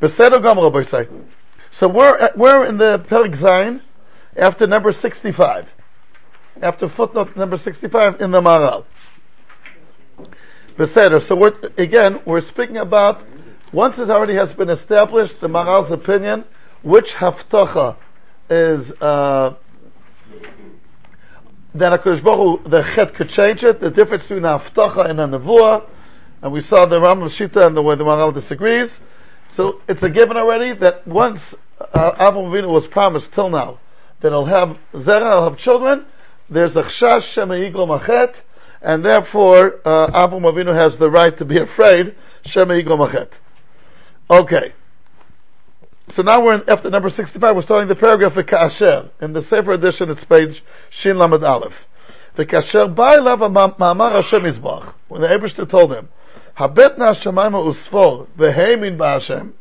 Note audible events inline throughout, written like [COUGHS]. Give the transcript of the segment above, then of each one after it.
Beseder Gomer, Rabbi. So we're, we're in the Perik Zayin after number 65. After footnote number 65 in the Maral. Beseder. So we're, again, we're speaking about, once it already has been established, the Maral's opinion, which haftacha is, uh, then HaKadosh Baruch Hu, the chet could change it, the difference between a haftacha and a nevuah, and we saw the Rambam Shita and the way the Maral disagrees. So it's a given already that once uh, Avram Avinu was promised till now that he'll have zera, he'll have children. There's a chashash shema machet, and therefore uh, Avram Avinu has the right to be afraid shema machet. Okay. So now we're in, after number 65, we're starting the paragraph of the Ka'asher. In the Sefer edition, it's page Shin Lamed Aleph. The Ka'asher Ba'elav Ma'amar Hashem Yisbach. When the Ebershter told him, Habet na Hashemayim usfor, v'heimin ba'Hashem,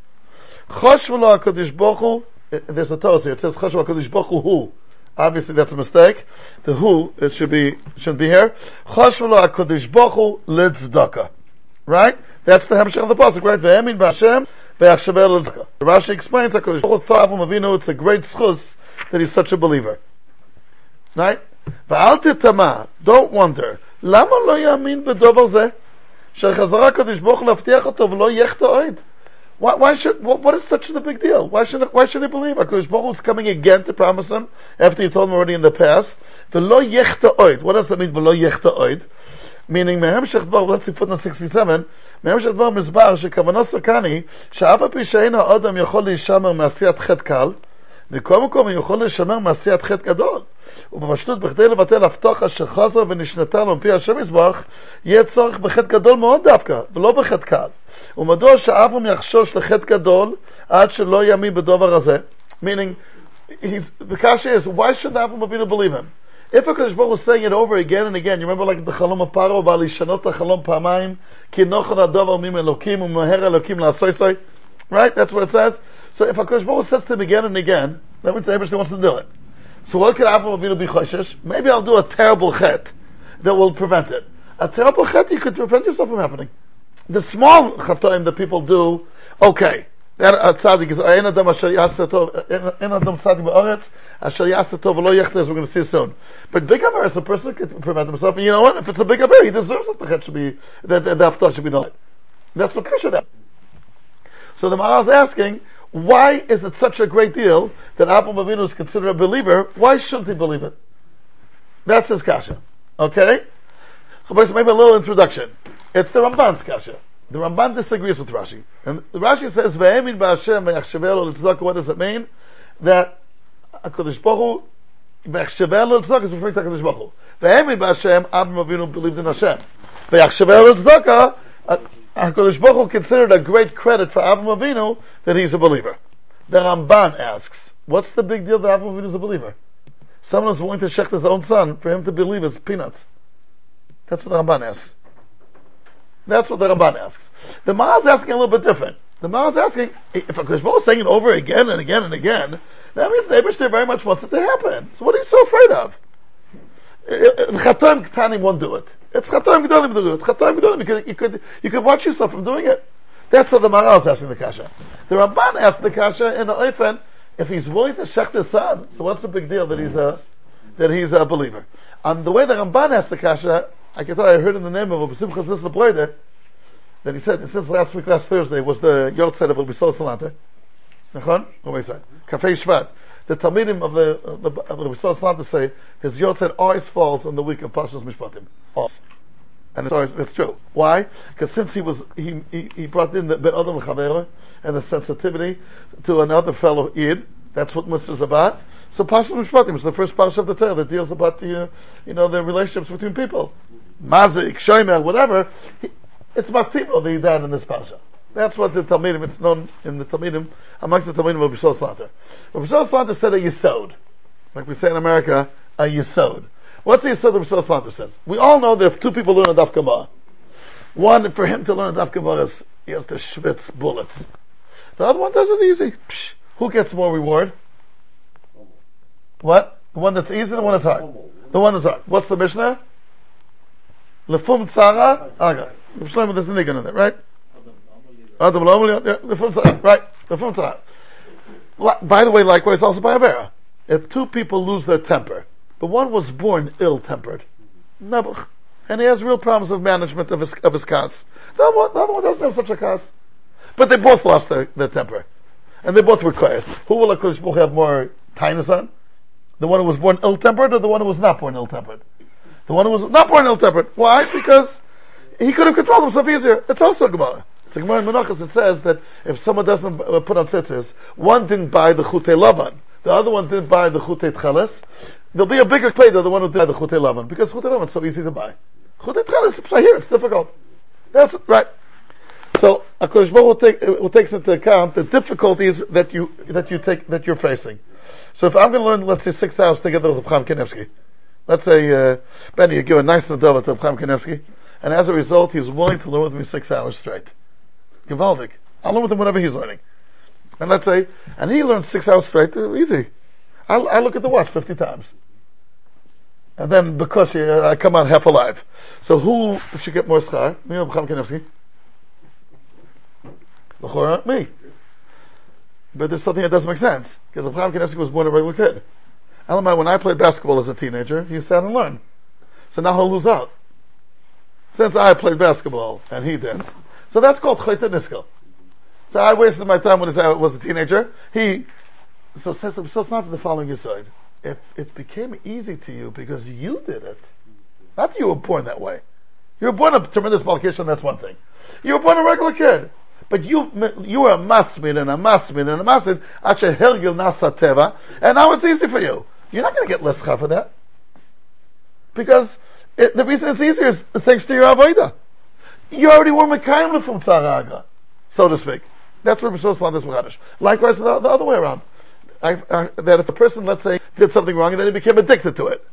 Choshvu lo HaKadosh Baruch Hu, eh, there's a toast here, it says Choshvu HaKadosh Baruch Hu. Obviously that's a mistake. The who, it should be, shouldn't be here. Choshvu lo HaKadosh Baruch Hu, Litzdaka. Right? That's the Hemshech of the Pasuk, right? V'heimin ba'Hashem, v'yachshaber Litzdaka. Rashi explains HaKadosh Baruch Hu Avram Avinu, it's a great schus that he's such a believer. Right? V'al titama, don't wonder, lama lo yamin b'dover zeh? שחזרה הקדוש ברוך הוא להבטיח אותו ולא יחטא עוד. Why, why should, what, what is such a big deal? Why should, why should he believe? HaKadosh Baruch Hu is coming again to promise him after he told him already in the past. V'lo yechta oid. What does that mean, v'lo yechta oid? Meaning, מהמשך דבר, let's see footnote 67, מהמשך דבר מסבר שכוונו סוכני, שאף על פי שאין האדם יכול להישמר מעשיית חטא קל, מכל מקום הוא יכול להישמר מעשיית חטא גדול. ובפשטות, בכדי לבטל הבטחה שחזר ונשנתה לו מפי השם יזבח, יהיה צורך בחטא גדול מאוד דווקא, ולא בחטא קל. ומדוע שאברהם יחשוש לחטא גדול עד שלא יאמין בדבר הזה? meaning, the kasha is, why should Avram Avinu believe him? If HaKadosh Baruch is saying it over again and again, you remember like the Chalom HaParo, ועל לשנות החלום פעמיים, כי נוכל הדבר מים אלוקים ומהר אלוקים לעשוי Right? That's what it says. So if HaKadosh Baruch says to him again and again, that means the wants to do it. So what could Avram Avinu be choshesh? Maybe I'll do a terrible chet that will prevent it. A terrible chet you could prevent yourself from happening. The small chatoim that people do, okay. That uh, a tzaddik is ein adam asher yasa tov, ein adam tzaddik ba'aretz, asher tov v'lo we're going to see soon. But big aver is a person who can prevent himself, and you know what? If it's a big aver, he deserves that the chet should be, that the, the should be done. That's what Kasha So the Maral is asking, why is it such a great deal that Avraham Avinu is considered a believer? Why shouldn't he believe it? That's his kasha. Okay? so Maybe a little introduction. It's the Ramban's kasha. The Ramban disagrees with Rashi. And Rashi says, Ve'emin ba'Hashem ve'yachshavel l'tzedakah, what does it mean? That HaKadosh Baruch Hu, ve'yachshavel l'tzedakah is referring to HaKadosh Baruch Hu. Ve'emin ba'Hashem, Avraham Avinu believed in Hashem. Ve'yachshavel l'tzedakah, HaKadosh Baruch Hu considered a great credit for Avram Avinu that he's a believer. The Ramban asks, what's the big deal that Avram Avinu is a believer? Someone is willing to shecht his own son for him to believe is peanuts. That's what the Ramban asks. That's what the Ramban asks. The Ma is asking a little bit different. The Ma is asking, if HaKadosh Baruch is saying it over again and again and again, that means the Ebershter very much wants it to happen. So what are you so afraid of? Chatoim Ketanim won't do it. It's Gedolim to do it. Chatoim Gedolim, you could, you could, you could watch yourself from doing it. That's what the Maral is asking the Kasha. The Ramban asked the Kasha in the Oifen, if he's willing to shech his son, so what's the big deal that he's a, that he's a believer? And the way the Ramban asked the Kasha, I can tell I heard in the name of Rabbi Simcha Zisla that he said, since last week, last Thursday, was the Yortzeit of Rabbi Sol Salanter. Nachon? What say? Cafe Shvat the Talmidim of the, of the, of the Hashanah say his Yotzed always falls in the week of Pashas Mishpatim. Always. And it's always, it's true. Why? Because since he was, he, he, he brought in the Ben Adam Chavera and the sensitivity to another fellow Id, that's what Musa is about. So Pashas Mishpatim is the first Pashas of the Torah that deals about the, uh, you know, the relationships between people. Mazik, Shomer, whatever. He, it's Matimo that he died in this Pasha. That's what the Talmidim, it's known in the Talmidim, amongst the Talmidim of Bishol Salanter. Bishol Salanter said a Yisod. Like we say in America, a Yisod. What's the Yisod that Bishol Salanter says? We all know that if two people learn a Daf Gemara, one, for him to learn a Daf Gemara is, he has to schwitz bullets. The other one does it easy. Psh, who gets more reward? What? The one that's easy, the one that's hard? The one that's hard. What's the Mishnah? Lefum tzara, aga. Shlomo, there's a nigga in it, right? Adam lo yeah, right, By the way, likewise also by Avera. If two people lose their temper, but one was born ill-tempered, Nebuch, and he has real problems of management of his, of his cast. The other, one, the other one doesn't have such a cast. But they both lost their, their temper. And they both were quiet. Who will HaKadosh Baruch have more kindness on? The one who was born ill-tempered or the one who was not born ill-tempered? The one who was not born ill-tempered. Why? Because he could have controlled himself easier. It's also Gemara. It's a Gemara Menachos. It says that if someone doesn't uh, put on tzitzis, one didn't buy the chute lavan, the other one didn't buy the chute tcheles, there'll be a bigger play than the one who did the chute lavan, because chute lavan is so easy to buy. Chute tcheles, I hear it's difficult. That's right. So Hakadosh Baruch take will takes into account the difficulties that you that you take that you're facing. So if I'm going to learn, let's say, six hours together with Chaim Kanievsky, let's say uh, Benny, you give a nice nadava to Chaim Kanievsky, and as a result, he's willing to learn with me six hours straight. I'll learn with him whatever he's learning. And let's say, and he learns six hours straight, uh, easy. I'll, i look at the watch 50 times. And then because uh, I come out half alive. So who should get more schar? Me or Chaim Kanievsky? me. But there's something that doesn't make sense. Because Abraham Kanievsky was born a regular kid. Elamai, when I played basketball as a teenager, he sat and learned. So now he'll lose out. Since I played basketball and he didn't. So that's called Chayta Niskel. So I wasted my time when I was a teenager. He, so says, so it's not the following aside. If it became easy to you because you did it, not that you were born that way. You were born a tremendous politician, that's one thing. You were born a regular kid. But you, you were a masmin and a masmin and a masmin, hergil nasa teva, and now it's easy for you. You're not going to get less for that. Because it, the reason it's easier is thanks to your avodah. You already were mekayim from tzaraga, so to speak. That's where supposed to this machadish. Likewise, the, the, other way around. I, I, that if a person, let's say, did something wrong and then he became addicted to it.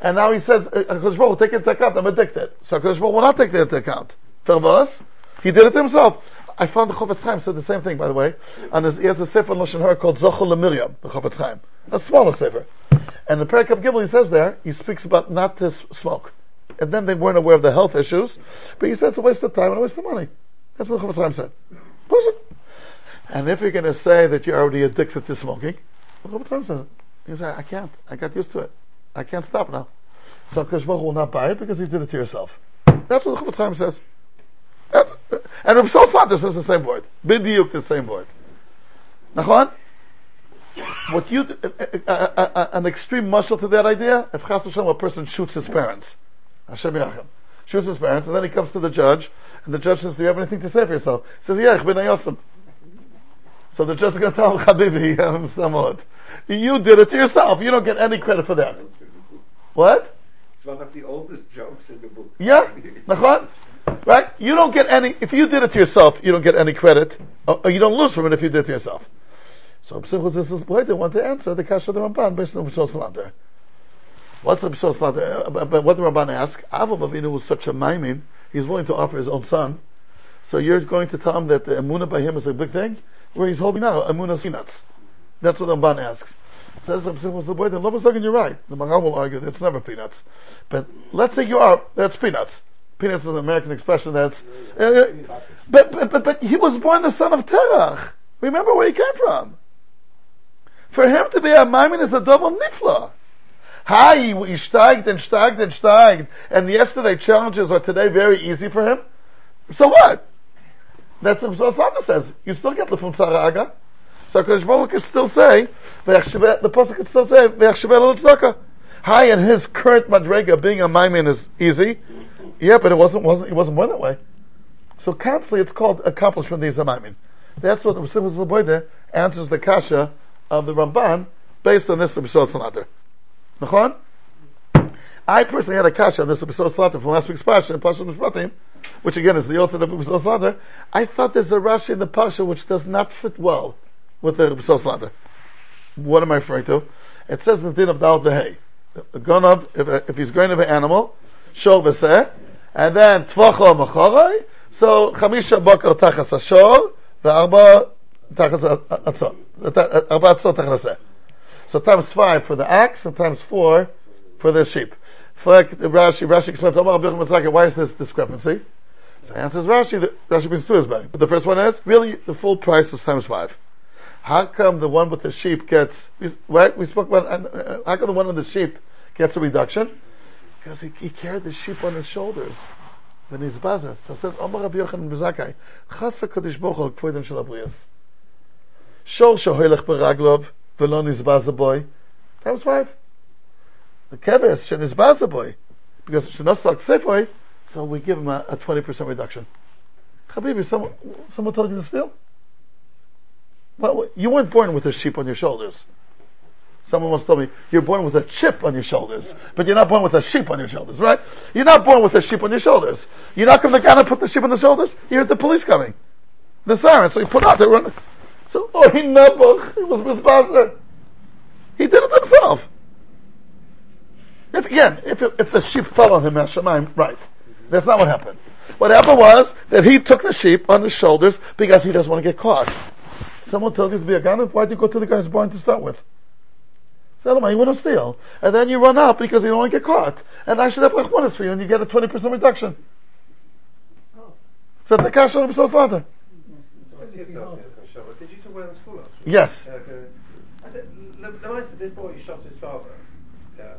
And now he says, uh, uh, Hakadosh Baruch take it into account, I'm addicted. So Hakadosh Baruch will not take that into account. For us. He did it himself. I found the Chofetz Chaim said the same thing, by the way. And he has a sefer on Lashon called Zochel Miriam, the Chofetz Chaim. A smaller sefer. And the Perikab Gimel, he says there, he speaks about not to smoke. And then they weren't aware of the health issues, but he said it's a waste of time and a waste of money. That's what the Chofetz Chaim said. And if you're going to say that you're already addicted to smoking, the Chofetz Chaim said, he said, I can't. I got used to it. I can't stop now. So Kishmach will not buy it because you did it to yourself. That's what the Chofetz Chaim says. That's, and Rav Shlomo says the same word. Bidiyuk the same word. Nachon? What you, uh, uh, uh, an extreme muscle to that idea, if Chas Hashem, a person shoots his parents. Hashem Yachim. Shoots his parents, and then he comes to the judge, and the judge says, do you have anything to say for yourself? He says, yeah, bin ayosim. So the judge is going to tell [LAUGHS] him, Habibi, um, samot. You did it to yourself. You don't get any credit for that. What? It's one of the oldest jokes in the book. Yeah, nachon. Right? You don't get any, if you did it to yourself, you don't get any credit, or you don't lose from it if you did it to yourself. So Psimchus is why they want to answer the Kasha of the Ramban based on Bishol Salanter. What's the Salanter? But what the Ramban asks, Avraham Avinu was such a maimin, he's willing to offer his own son. So you're going to tell him that the Emunah by him is a big thing? Where he's holding now, Emunah peanuts. That's what the Ramban asks. Says Psimchus the boy, then Lobasagin, you're right. The Magal will argue that it's never peanuts. But let's say you are, that's peanuts. Peanuts is an American expression that's, uh, but, but, but, but he was born the son of Terach. Remember where he came from. For him to be a Maimin is a double nifla. Hi, he steigt and steigt and steigt, and yesterday challenges are today very easy for him. So what? That's what Santa says. You still get the from Saraga. So Kodesh Baruch could still say, the Pasuk could still say, Hi, and his current Madrega being a Maimin is easy. Yeah, but it wasn't, wasn't, it wasn't born that way. So constantly it's called accomplishment of the Zamaimin. That's what the Simchas answers the Kasha of the Ramban based on this episode Salanter. I personally had a Kasha on this episode Salanter from last week's Pasha, Pasha Mishpatim, which again is the ultimate of episode Salanter. I thought there's a Rashi in the Pasha which does not fit well with the episode Salanter. What am I referring to? It says in the din of Dal. The gonab, if, if he's to be an animal, shor v'seh, and then tvocho machorai, so chamisha boker tachas ashor, ve'arba tachas atzot, arba atzot tachas So times five for the ox, and times four for the sheep. Like Rashi, Rashi explains, Abir why is this discrepancy? So answers Rashi, that Rashi brings two as many. But the first one is, really, the full price is times five. How come the one with the sheep gets, we, right, we spoke about, uh, how come the one with the sheep gets a reduction? Because he, he carried the sheep on his shoulders. When he's baza. So it says, Omar Rabbi Yochanan Bezakai, Chasa Kodesh Hu Kvoidem Shel. Shol Shohelech Beraglov, Velo Nizbaza Boy. that was five. The Keves, Shenizbaza Boy. Because Shenosrak Sefoy, so we give him a, a 20% reduction. Habibi, someone, someone told you to steal? Well, you weren't born with a sheep on your shoulders. Someone once told me, you're born with a chip on your shoulders, but you're not born with a sheep on your shoulders, right? You're not born with a sheep on your shoulders. You're not going to kind put the sheep on the shoulders. You hear the police coming. The siren, so you put out, they run. So, oh, he never, he was misbazzer. He did it himself. If, again, if, if the sheep fell on him, Hashemayim, right. That's not what happened. What happened was that he took the sheep on his shoulders because he doesn't want to get caught. Someone told you to be a gunner, why'd you go to the guy's barn to start with? Tell him, you want to steal. And then you run out because you don't want to get caught. And I should have rachmanis for you and you get a 20% reduction. Oh. So the cash on himself Salanter. Did you talk about in school last week? Yes. Yeah, okay. I said, man said this boy shot his father. Yeah.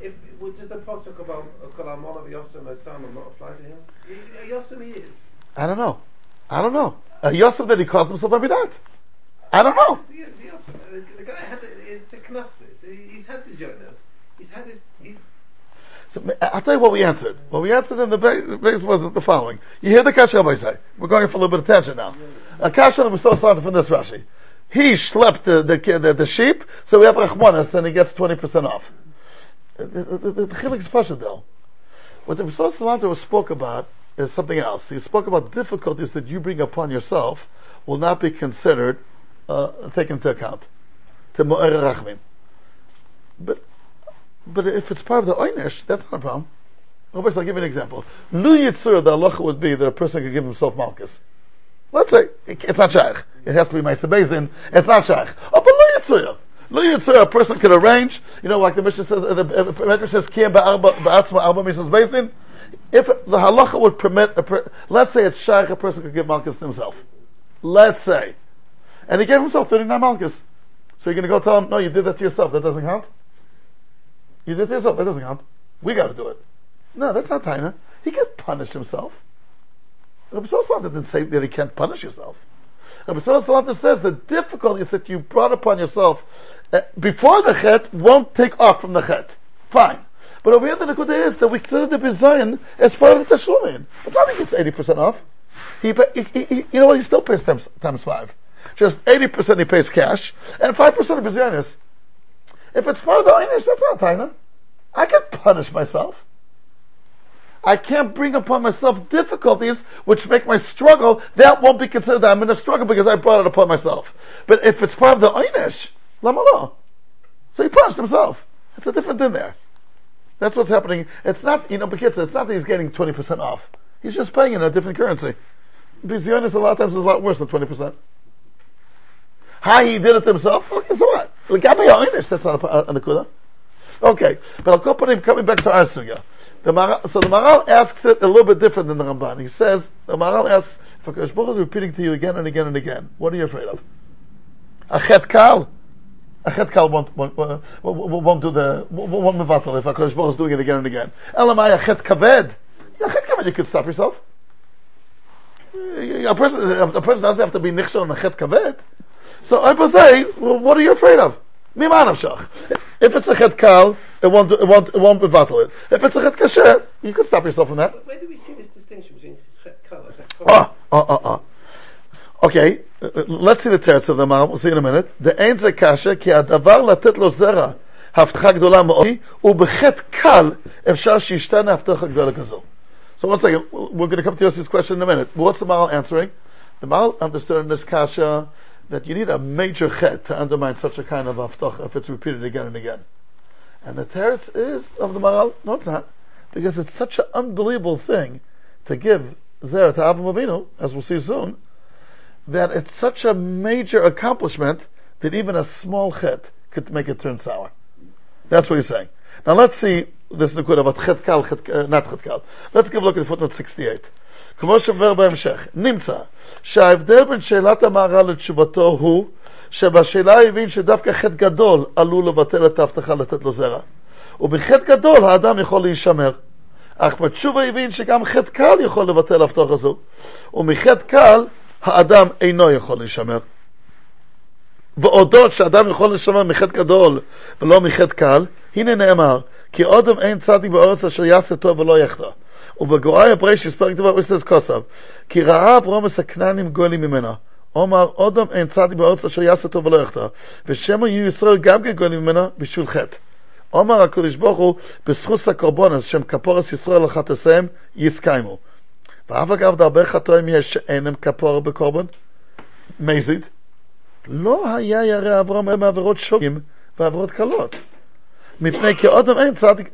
If, would- does the pasuk about Kolamon of Yosem Osama not apply to him? Yosem he is. I don't know. I don't know. Uh, Yosef that he calls himself every night. I don't know. Yosem. The, guy had, it- it's a knaslis. He, he's had his Jonas. He's had his, he's, So, I'll tell you what we answered. What we answered in the base, the base was the following. You hear the Kasha Rabbi say. We're going for a little bit of tangent now. A Kasha that was so started from this Rashi. He schlepped the, the, the, the sheep, so we have Rachmanis and he gets 20% off. The, Chilik is Pasha though. What the Rasul Salanter spoke about is something else. He spoke about difficulties that you bring upon yourself will not be considered, uh, taken into account. To Mu'er Rachmin. But but if it's part of the Oynish, that's not a problem. I'll give you an example. Lu Yitzur, the halacha would be that a person could give himself malchus. Let's say, it's not shaykh. It has to be Maisa Bezin. It's not shaykh. Oh, but Lu Yitzur. Lu Yitzur, a person can arrange, you know, like the Mishnah says, the the Mishnah says, Kiyam ba'atzma arba Mishnah's Bezin. If the halacha would permit, a per, let's say it's shaykh, a person could give malchus to himself. Let's say. And he gave himself 39 malchus. So you're gonna go tell him, no, you did that to yourself, that doesn't count? You did it yourself. That doesn't count. We got to do it. No, that's not Taina. He can't punish himself. Rabbi Sallallahu didn't say that he can't punish yourself. Rabbi Sallallahu says the difficulty is that you brought upon yourself uh, before the chet won't take off from the chet. Fine. But over here the Nakuda is that we consider the Bizayin as part of the Tashlumin. It's not like it's 80% off. He, he, he, you know what, he still pays times, times five. Just 80% he pays cash, and 5% of Bizayin is. If it's part of the Einish, that's not Taina. I can punish myself. I can't bring upon myself difficulties which make my struggle. That won't be considered that I'm in a struggle because I brought it upon myself. But if it's part of the Einish, lama lo. So he punished himself. It's a different thing there. That's what's happening. It's not, you know, because it's not that he's getting 20% off. He's just paying in a different currency. Bizyonis a lot of times is a lot worse than 20%. How he did it himself? Okay, so what? Einish, that's not a, a, a. Okay, but I'll put him coming back to our sugya. The Maral, so the Maral asks it a little bit different than the Ramban. He says, the Maral asks, if HaKadosh Baruch is repeating to you again and again and again, what are you afraid of? A chet kal? A chet kal won't, won't, won't, do the, won't mevatel if HaKadosh Baruch is doing it again and again. Elamai a chet kaved? A chet kaved, you could stop yourself. A person, a person doesn't have to be nichshon on a chet kaved. So I would say, well, what are you afraid of? Mima nafshach. If it's a chet kal, it won't, it won't, it won't bevatel it. If it's a chet kasher, you can stop yourself from that. where do we see this distinction between chet kal and chet kol? Oh, oh, oh, oh. Okay, uh, uh, let's see the teretz of the Maral. We'll see in a minute. The ein ze kasha, ki הדבר לתת לו זרע, הבטחה גדולה מאוד, ובחטא קל אפשר שישתנה הבטחה גדולה כזו. So one second, we're going to come to Yossi's question in a minute. What's the Maral answering? The Maral understood in this kasha that you need a major chet to undermine such a kind of aftach if it's repeated again and again. And the teretz is of the Maral. No, it's not. Because it's such an unbelievable thing to give there to Avram Avinu, as we'll see soon, that it's such a major accomplishment that even a small chet could make it turn sour. That's what he's saying. Now let's see this Nukud about chet kal, chet, uh, not chet kal. Let's give a look at footnote 68. כמו שאומר בהמשך, נמצא שההבדל בין שאלת המהר"ל לתשובתו הוא שבשאלה הבין שדווקא חטא גדול עלול לבטל את ההבטחה לתת לו זרע. ובחטא גדול האדם יכול להישמר. אך בתשובה הבין שגם חטא קל יכול לבטל הבטחה זו, ומחטא קל האדם אינו יכול להישמר. ואודות שאדם יכול לשמר מחטא גדול ולא מחטא קל, הנה נאמר, כי אודם אין צדיק בארץ אשר יעשה טוב ולא יחטא. ובגוראי הפרשיס פרק דבר אוסטס כוסף, כי ראה אברום הסכננים גולים ממנה. אומר, אודם אין צדיק בארץ אשר יעשה טוב ולא יחטא, ושמא יהיו ישראל גם כן גולים ממנה בשביל חטא. אומר הקדוש ברוך הוא, בזכות הקורבונס, שם כפורס ישראל לחטאיהם, יסקיימו. ואף אגב, דרבה חטאים יש שאינם כפור בקורבן, מזיד, לא היה ירא אברהם מעבירות שוגים ועבירות קלות. מפני כי אודם אין צדיק,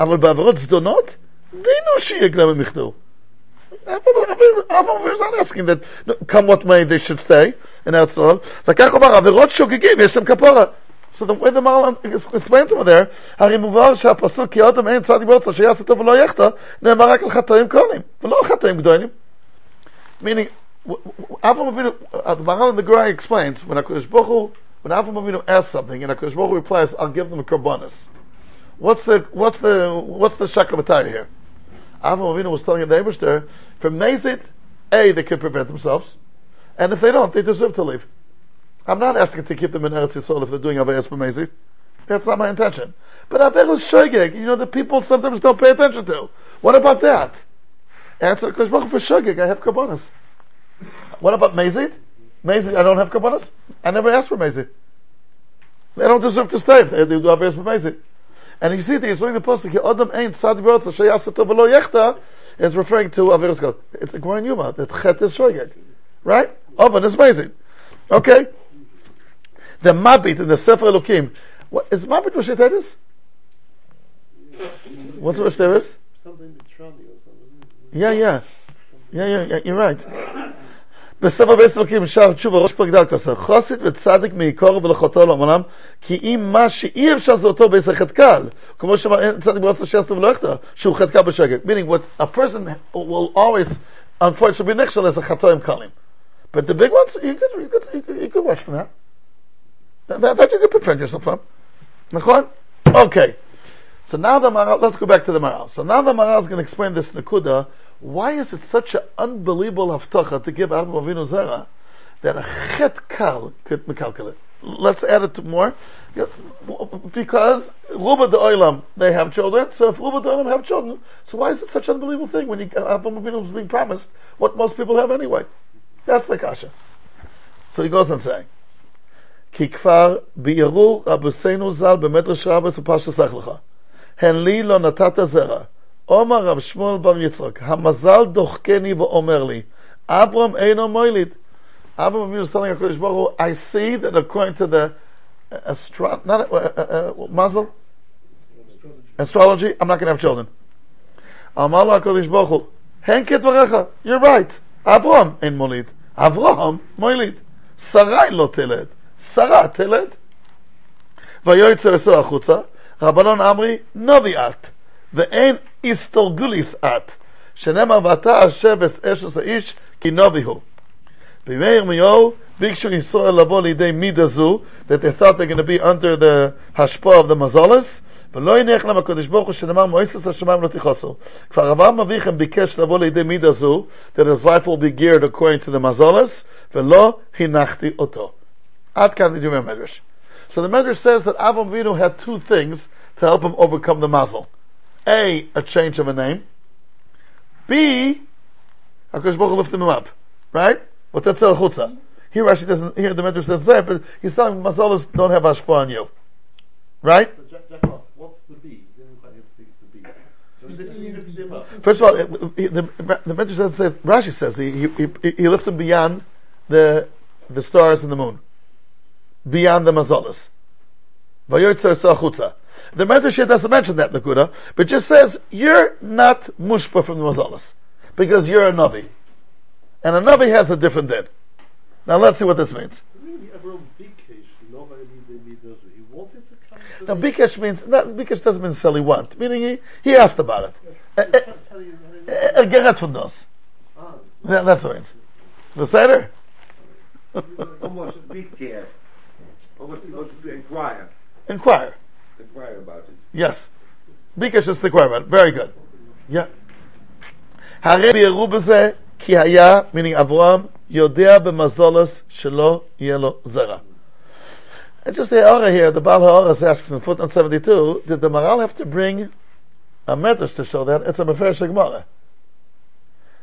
אבל בעבירות זדונות, דינו שיהיה גלם המכדור. Avram is not asking that, come what may, they should stay in Eretz Yisrael. וכך אומר, עבירות שוגגים, יש שם כפורה. So the way the Maral explains over there, הרי מובהר שהפסוק כי אודם אין צדיק בארצו שיעשה טוב ולא יחטא, נאמר רק על חטאים קונים, ולא על חטאים גדולים. Meaning, Avram Avinu, uh, the Maral in the Gra explains, when HaKadosh Baruch Hu, when Avram Avinu asks something, and HaKadosh Baruch Hu replies, I'll give them a karbonis. What's the, what's the, what's the shakabatari here? Avram Avinu was telling the Eberster, for Mazit, A, they can prevent themselves, and if they don't, they deserve to leave. I'm not asking to keep them in Eretz Yisrael if they're doing Averis B'Mezit. That's not my intention. But Averis Shogeg, you know, the people sometimes don't pay attention to. What about that? Answer, because for Shogeg, I have Kabbanas. What about Mezit? Mezit, I don't have Kabbanas. I never asked for Mezit. They don't deserve to stay if they do Averis B'Mezit. And you see, that he's reading the Pasuk, Adam ain't Tzad B'Rotza, Sheyasa Tov V'lo Yechta, is referring to Averis God. It's a Gwan Yuma, that Chet is Shogeg. Right? Oven is Mezit. Okay? the Mabit in the Sefer Elokim. What, is Mabit Rosh Tevis? What's Rosh Tevis? Yeah, yeah. Yeah, yeah, yeah, you're right. בספר בייס אלוקים שער תשובה ראש פרק ד' כוסר חוסית וצדיק מעיקור ולחותו לעמלם כי אם מה שאי אפשר זה אותו בייס החטא קל כמו שאמר צדיק ברצה שיעשו ולא יחטא שהוא חטא קל בשקט meaning what a person will always unfortunately be נכשל is a חטאים קלים but the big ones you could, you could, you could, you could watch from that that, that you can prevent yourself from. Nachon? Okay. So now the Maral, let's go back to the Maral. So now the Maral is going to explain this Nakuda. Why is it such an unbelievable haftacha to give Avraham Avinu Zera that a chet kal could calculate? Let's add it to more. Because Ruba the Oilam, they have children, so if Ruba the Oilam have children, so why is it such an unbelievable thing when you, Avraham Avinu is being promised what most people have anyway? That's the kasha. So he goes on saying, כי כבר ביארו רבוסינו ז"ל במדרש רבס ופרשת לך לך. הן לי לא נתת זרע. עומר רב שמואל בר יצחק, המזל דוחקני ואומר לי, אברהם אינו מויליד. Abraham Avinu is telling HaKadosh Baruch Hu, I see that according to the uh, astro- not, uh, uh, uh, muzzle? Astrology, I'm not going to have children. Amar HaKadosh Baruch Hu, hen כדבריך, you're right. אברהם אין מוליד. אברהם מוליד. שרי לא תלד. שרה תלד. ויועצר אסור החוצה, רבנון אמרי נובי את, ואין איסטורגוליס את, שנאמר ואתה אשבס אשס האיש כי נובי הוא. בימי ירמיהו ביקשו ישראל לבוא לידי מידה זו, that they thought they're going to be under the השפוע of the מזולס, ולא הניח להם הקדוש ברוך הוא שנאמר מועצת השמיים לא תכעסו. כבר אברהם אביכם ביקש לבוא לידי מידה זו, that his life will be geared according to the מזולס, ולא הנחתי אותו. Ad kan did you Medrash. So the Medrash says that Avram Avinu had two things to help him overcome the mazel. A, a change of a name. B, HaKadosh Baruch Hu lifted him up. Right? But that's a chutza. Here Rashi doesn't, here the Medrash doesn't say it, but he's telling mazalas don't have hashpa on you. Right? What's the B? Didn't quite get the B. First of all, it- it- the, the Medrash doesn't say, Rashi says he, he, he, lifted him beyond the, the stars and the moon. Beyond the mazolas. Vayotzer sachutza. The Medrash here doesn't mention that Nakuda, but just says, you're not mushpa from the mazolas. Because you're a Navi. And a Navi has a different din. Now let's see what this means. Maybe Avraham Bikesh nobody need, need those. He wanted to come to Now, the- Bikesh means, not, Bikesh doesn't mean necessarily want, meaning he, he asked about it. Tell- tell you- Er gerät von das. That- That's what it means. Beseder? Almost beat care. Almost, almost to inquire. Inquire Inquire about it. Yes. Bikesh is the inquire about it. Very good. Yeah. הרי ביארו בזה כי היה, meaning אברהם, יודע במזולס שלא יהיה לו זרע. And just the Ha'ara here, the Baal Ha'ara asks in footnote 72, did the Maral have to bring a medrash to show that? It's a Meferish Gemara.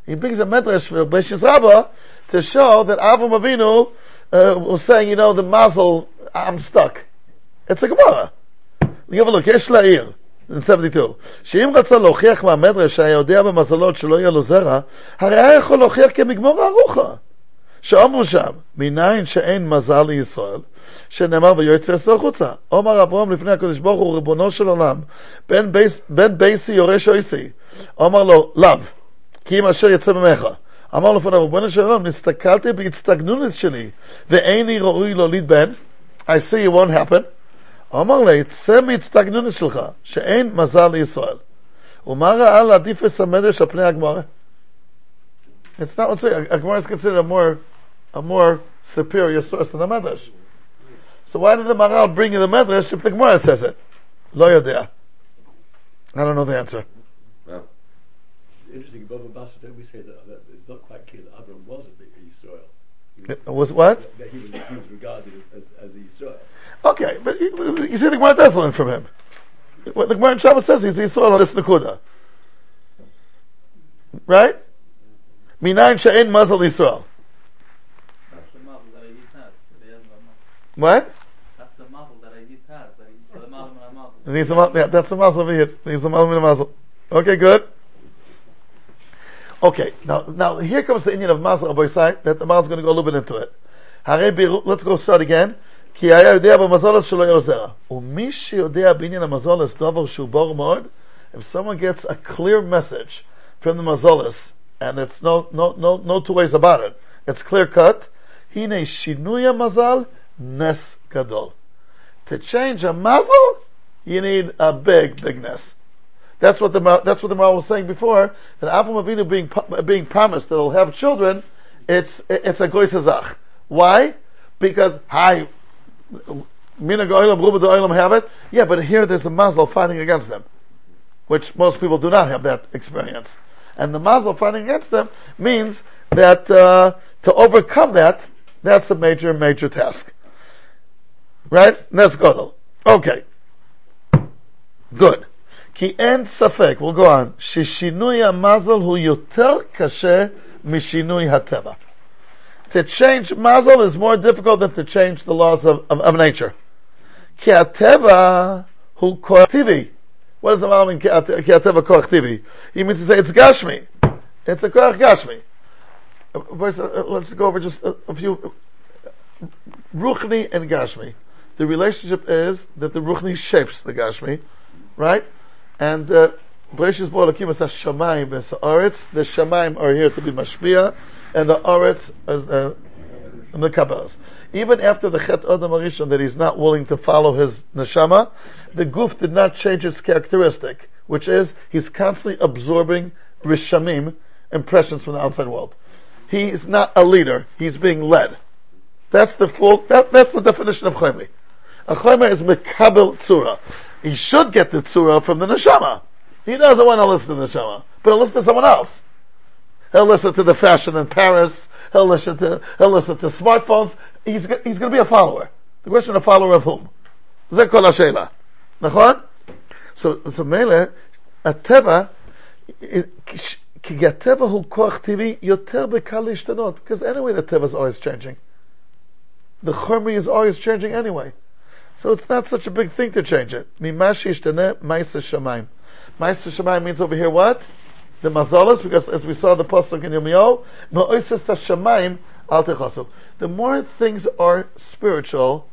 He brings a medrash for Beishis Rabbah to show that Avram Avinu uh, was saying, you know, the mazel, I'm stuck. It's a Gemara. Have a look, יש לעיר, in 72, שאם רצה להוכיח מהמדרש שהיה יודע במזלות שלא יהיה לו זרע, הרי היה יכול להוכיח כמגמור הארוחה. שאומרו שם, מניין שאין מזל לישראל, שנאמר ויועצר יצא החוצה. אומר אברהם לפני הקדוש ברוך הוא, ריבונו של עולם, בן, בייס, בן בייסי יורש אויסי. אומר לו, לאו, כי אם אשר יצא ממך. אמר לפניו, ריבונו של עולם, נסתכלתי בהצטגנונת שלי, ואיני ראוי להוליד בן. I see it won't happen. אמר לי, צא מהצטגנונת שלך, שאין מזל לישראל. ומה ראה להעדיף את המדרש על פני הגמרא? It's not, let's say, a Gemara is considered a more, a more superior source than the Medrash. So why did the Maral bring you the Medrash if the Gemara says it? Lo yodea. I don't know the answer. Well, Interesting, Bob Ambassador, we say that, that it's not quite clear that Abraham was a big Israel. It was what? That he was, he was regarded as, as Israel. Okay, but you see the Gemara does learn from him. What the Gemara in Shabbos says is he saw on this Nakuda. Right? Minayin she'en mazal Yisrael. What? That's the mazel that I just had. That's the mazel. That's the mazel over here. He's the mazel mazel. Okay, good. Okay, now now here comes the Indian of mazel Aboisai that the mazel is going to go a little bit into it. Let's go start again. כי היה יודע במזולס שלא יהיה לו זרע. ומי שיודע בעניין המזולס דבר שהוא בור מאוד, if someone gets a clear message from the mazolus, and it's no, no, no, no two ways about it, it's clear cut, הנה שינוי המזל, נס גדול. To change a mazel, you need a big, big ness. That's what the Mar- that's what the Maral was saying before. That Avram Avinu being pu- being promised that he'll have children, it's it's a goisazach. Why? Because hi, mina goilam ruba oilam have it. Yeah, but here there's a mazel fighting against them, which most people do not have that experience. And the mazel fighting against them means that uh, to overcome that, that's a major major task. Right? Nes godel. Okay. Good. כי אין ספק, we'll go on, ששינוי המזל הוא יותר קשה משינוי הטבע. To change mazel is more difficult than to change the laws of, of, of nature. Kiateva hu koachtivi. What does the mal mean, kiateva koachtivi? He means to say it's gashmi. It's a koach gashmi. Uh, first, uh, uh, let's go over just a, a few. Ruchni and gashmi. The relationship is that the ruchni shapes the gashmi, right? And, uh, the shamayim are here to be mashpia, and the Oretz uh, the Kabbalas. Even after the Chet Adam Arishon that he's not willing to follow his neshama, the goof did not change its characteristic, which is he's constantly absorbing rishamim, impressions from the outside world. He is not a leader; he's being led. That's the full. That, that's the definition of chaymi. A chayma is mekabel tzura. He should get the tzura from the neshama. He doesn't want to listen to the neshama, but he'll listen to someone else. He'll listen to the fashion in Paris. He'll listen to he'll listen to smartphones. He's go- he's going to be a follower. The question: a follower of whom? זה כל השאלה. נכון? So, so מילא, הטבע, כי הטבע הוא כוח טבעי יותר בקל להשתנות, because anyway the טבע is always changing. The chumri is always changing anyway. So it's not such a big thing to change it. ממה שישתנה, מייסה שמיים. מייסה שמיים means over here what? The mazalas, because as we saw the pasuk in Yirmiyahu, ma'oises hashamayim al. The more things are spiritual,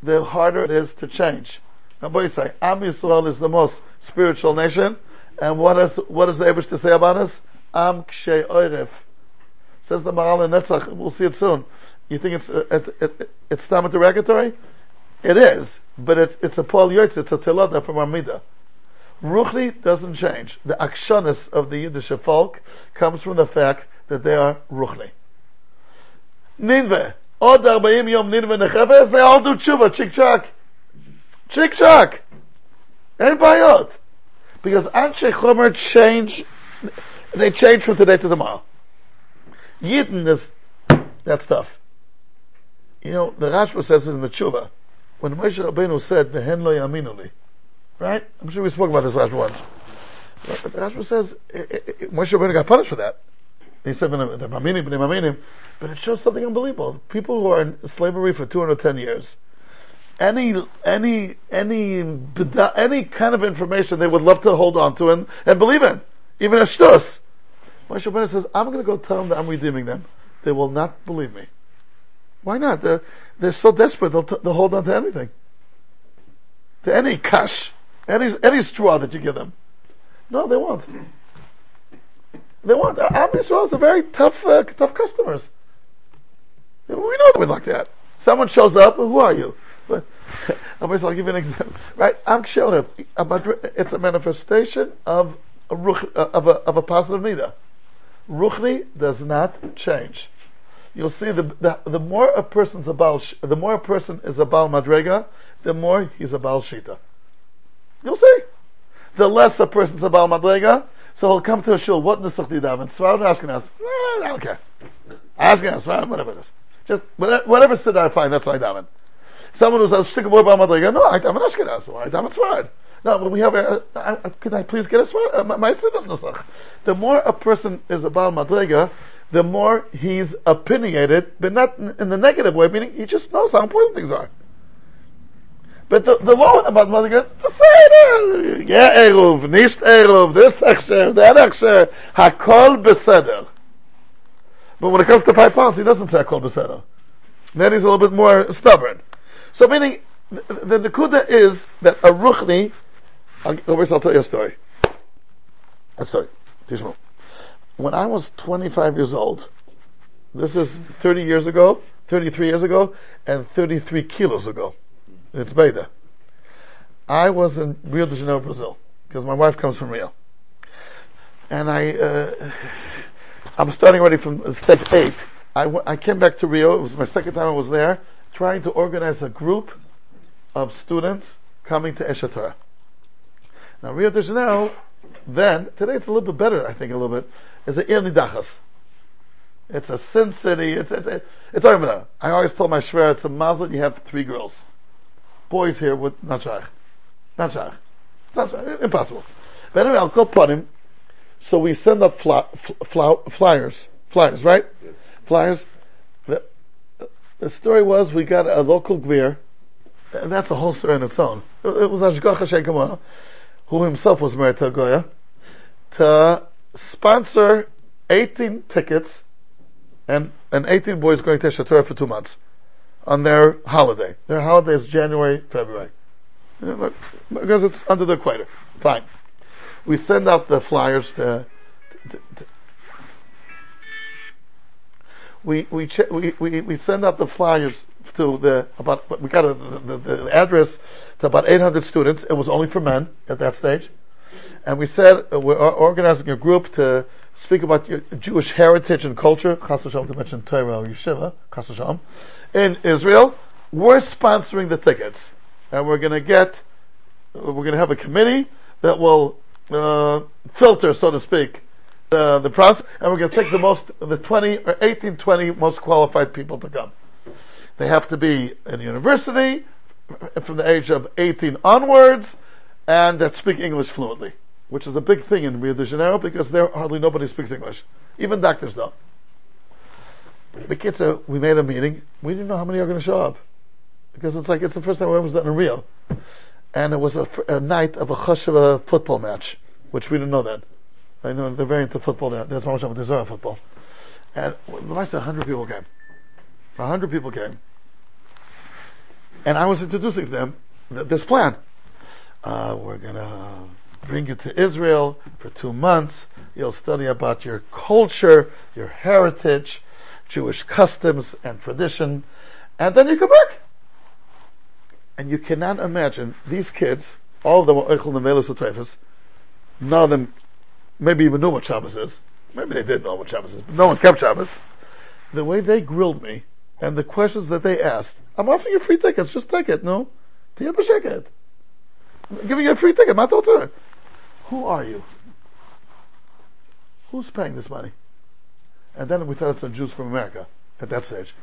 the harder it is to change. Now, boy, say, Am Yisrael is the most spiritual nation, and what is what is the Abish to say about us? Am kshe oiref. Says the Maral in Netzach. We'll see it soon. You think it's uh, it, it, it's derogatory? It is, but it, it's a Paul Yotz, it's a Telada from Amida. Ruchni doesn't change. The akshanis of the Yiddish folk comes from the fact that they are Ruchni. Ninve. Od 40 yom Ninve nechefes, they all do tshuva, chik chak. Chik chak. Ain't bayot. Because Anshe Chomer change, they change from today to tomorrow. Yidden is, that's tough. You know, the Rashba says it in the tshuva. When Moshe Rabbeinu said, "Vehen lo yaminu li," right? I'm sure we spoke about this last once. But Rashba says Moshe Rabbeinu got punished for that. He said, "The maminim, maminim," but it shows something unbelievable. People who are in slavery for 210 years, any any any any kind of information they would love to hold on to and, and believe in, even a shtus. Moshe Rabbeinu says, "I'm going to go tell them that I'm redeeming them. They will not believe me." Why not? They're, they're so desperate, they'll, t- they'll hold on to anything. To any cash, any, any straw that you give them. No, they won't. They won't. Am Yisrael are very tough, uh, tough customers. We know them like that. Someone shows up, who are you? But, [LAUGHS] I'll give you an example. Right? Am it's a manifestation of a, ruch, of a, of a positive nida. Ruchni does not change you'll see the, the, the more a person's a the more a person is a Madrega, the more he's a Baal Shita. You'll see. The less a person's a Baal Madrega, so he'll come to a shul, what Nusach do you daven? Svarad or Ashkenaz? Eh, I don't care. Ashkenaz, Svarad, whatever it is. Just, whatever, whatever I find, that's what I daven. Someone who's a sick of Baal Madrega, no, I daven Ashkenaz, or I daven Svarad. No, but we have a, can I please get a Svarad? Uh, my, my sin is Nusach. The more a person is a Baal Madrega, the more he's opinionated, but not in the negative way, meaning he just knows how important things are. But the, the law about mother goes, בסדר, yeah, עירוב, nicht עירוב, this הכשר, that הכשר, hakol בסדר. But when it comes to five pounds, he doesn't say hakol בסדר. Then he's a little bit more stubborn. So meaning, the, the Nakuda is that a Ruchni, I'll, I'll tell you a story. A story. Tishmo when I was 25 years old, this is 30 years ago, 33 years ago, and 33 kilos ago. It's Beta. I was in Rio de Janeiro, Brazil, because my wife comes from Rio. And I, uh, I'm starting already from step eight. I, w- I came back to Rio, it was my second time I was there, trying to organize a group of students coming to Eshatora. Now Rio de Janeiro, then, today it's a little bit better, I think, a little bit, is an Ir. It's a sin city. It's it's it's Armada. I always told my shver it's a mazel. You have three girls, boys here with not shach, not. Not. Impossible. But anyway, I'll go put him. So we send up fly, fly, flyers, flyers, right? Yes. Flyers. The, the story was we got a local gvir, and that's a whole story in its own. It was Ashgacha Shekama, who himself was married to a Goya, to sponsor 18 tickets and, and 18 boys going to Shatura for two months on their holiday. Their holiday is January, February. Because it's under the equator. Fine. We send out the flyers to, to, to we, we, ch- we, we, we send out the flyers to the, about, we got a, the, the, the address to about 800 students. It was only for men at that stage and we said uh, we're organizing a group to speak about your Jewish heritage and culture, Chas to mention Torah Yeshiva, Chas in Israel. We're sponsoring the tickets, and we're to get, we're to have a committee that will uh, filter, so to speak, the, the process, and we're to take the most, the 20 or 18, 20 most qualified people to come. They have to be in university from the age of 18 onwards, and that speak English fluently which is a big thing in Rio de Janeiro because there hardly nobody speaks English. Even doctors don't. Bekitza, we made a meeting. We didn't know how many are going to show up. Because it's like, it's the first time we ever done in Rio. And it was a, a night of a Chosheva football match, which we didn't know then. I know they're very into football there. Much of there's football. And I said 100 people came. 100 people came. And I was introducing them this plan. Uh, we're gonna bring you to Israel for two months. You'll study about your culture, your heritage, Jewish customs and tradition, and then you come back. And you cannot imagine these kids, all of them were Eichel Nemelis Atreifus, none of them maybe even knew what Shabbos is. Maybe they did know what Shabbos is, but no one kept Shabbos. The way they grilled me and the questions that they asked, I'm offering you free tickets, just take it, no? Give me a free ticket, not who are you? Who's paying this money? And then we thought it's the Jews from America at that stage.